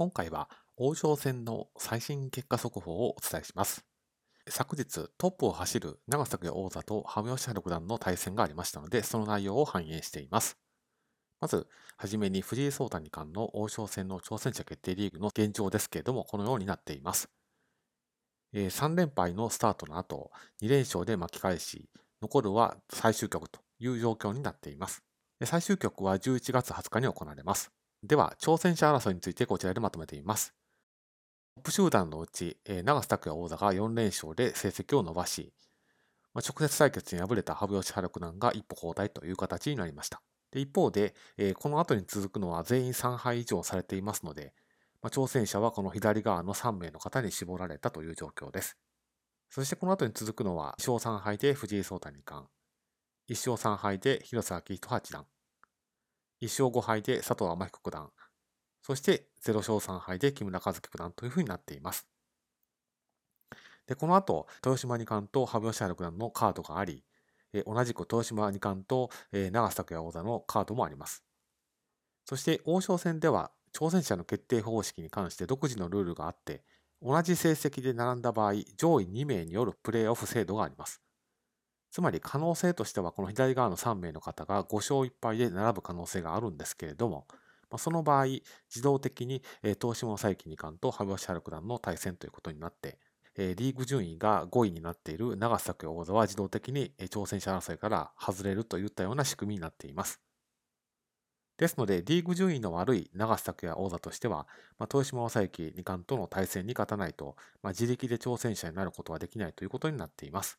今回は王将戦の最新結果速報をお伝えします。昨日トップを走る長崎王座と羽生善治九段の対戦がありましたので、その内容を反映しています。まず、はじめに藤井聡太二冠の王将戦の挑戦者決定リーグの現状ですけれども、このようになっています。3連敗のスタートの後、2連勝で巻き返し、残るは最終局という状況になっています。最終局は11月20日に行われます。では、挑戦者争いについてこちらでまとめています。トップ集団のうち、長瀬拓也王座が4連勝で成績を伸ばし、直接対決に敗れた羽生善治九段が一歩後退という形になりました。で一方で、この後に続くのは全員3敗以上されていますので、挑戦者はこの左側の3名の方に絞られたという状況です。そしてこの後に続くのは、1勝3敗で藤井聡太二冠、1勝3敗で広瀬明人八段、1勝5敗で佐藤天彦九段、そして0勝3敗で木村和樹九段というふうになっています。で、この後、豊島二冠と羽生善治九段のカードがあり、え同じく豊島二冠と、え長瀬拓也王座のカードもあります。そして王将戦では挑戦者の決定方式に関して独自のルールがあって、同じ成績で並んだ場合、上位2名によるプレーオフ制度があります。つまり可能性としてはこの左側の3名の方が5勝1敗で並ぶ可能性があるんですけれども、まその場合、自動的に東島佐伯二冠と羽生善治九段の対戦ということになって、リーグ順位が5位になっている長崎王座は自動的に挑戦者争いから外れるといったような仕組みになっています。ですので、リーグ順位の悪い長瀬拓也王座としては、まあ、豊島正幸二冠との対戦に勝たないと、まあ、自力で挑戦者になることはできないということになっています。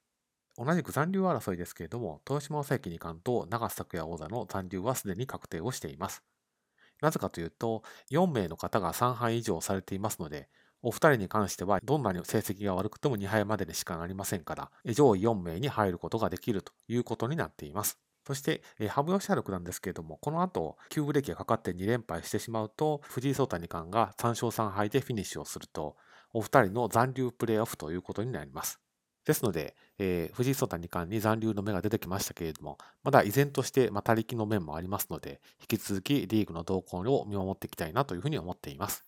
同じく残留争いですけれども、豊島正幸二冠と長瀬拓也王座の残留はすでに確定をしています。なぜかというと、4名の方が3敗以上されていますので、お二人に関しては、どんなに成績が悪くても2敗まででしかなりませんから、上位4名に入ることができるということになっています。そして、羽生善治九段ですけれども、この後、急ブレーキがかかって2連敗してしまうと、藤井聡太二冠が3勝3敗でフィニッシュをすると、お二人の残留プレーオフということになります。ですので、えー、藤井聡太二冠に残留の目が出てきましたけれども、まだ依然として、ま他力の面もありますので、引き続きリーグの動向を見守っていきたいなというふうに思っています。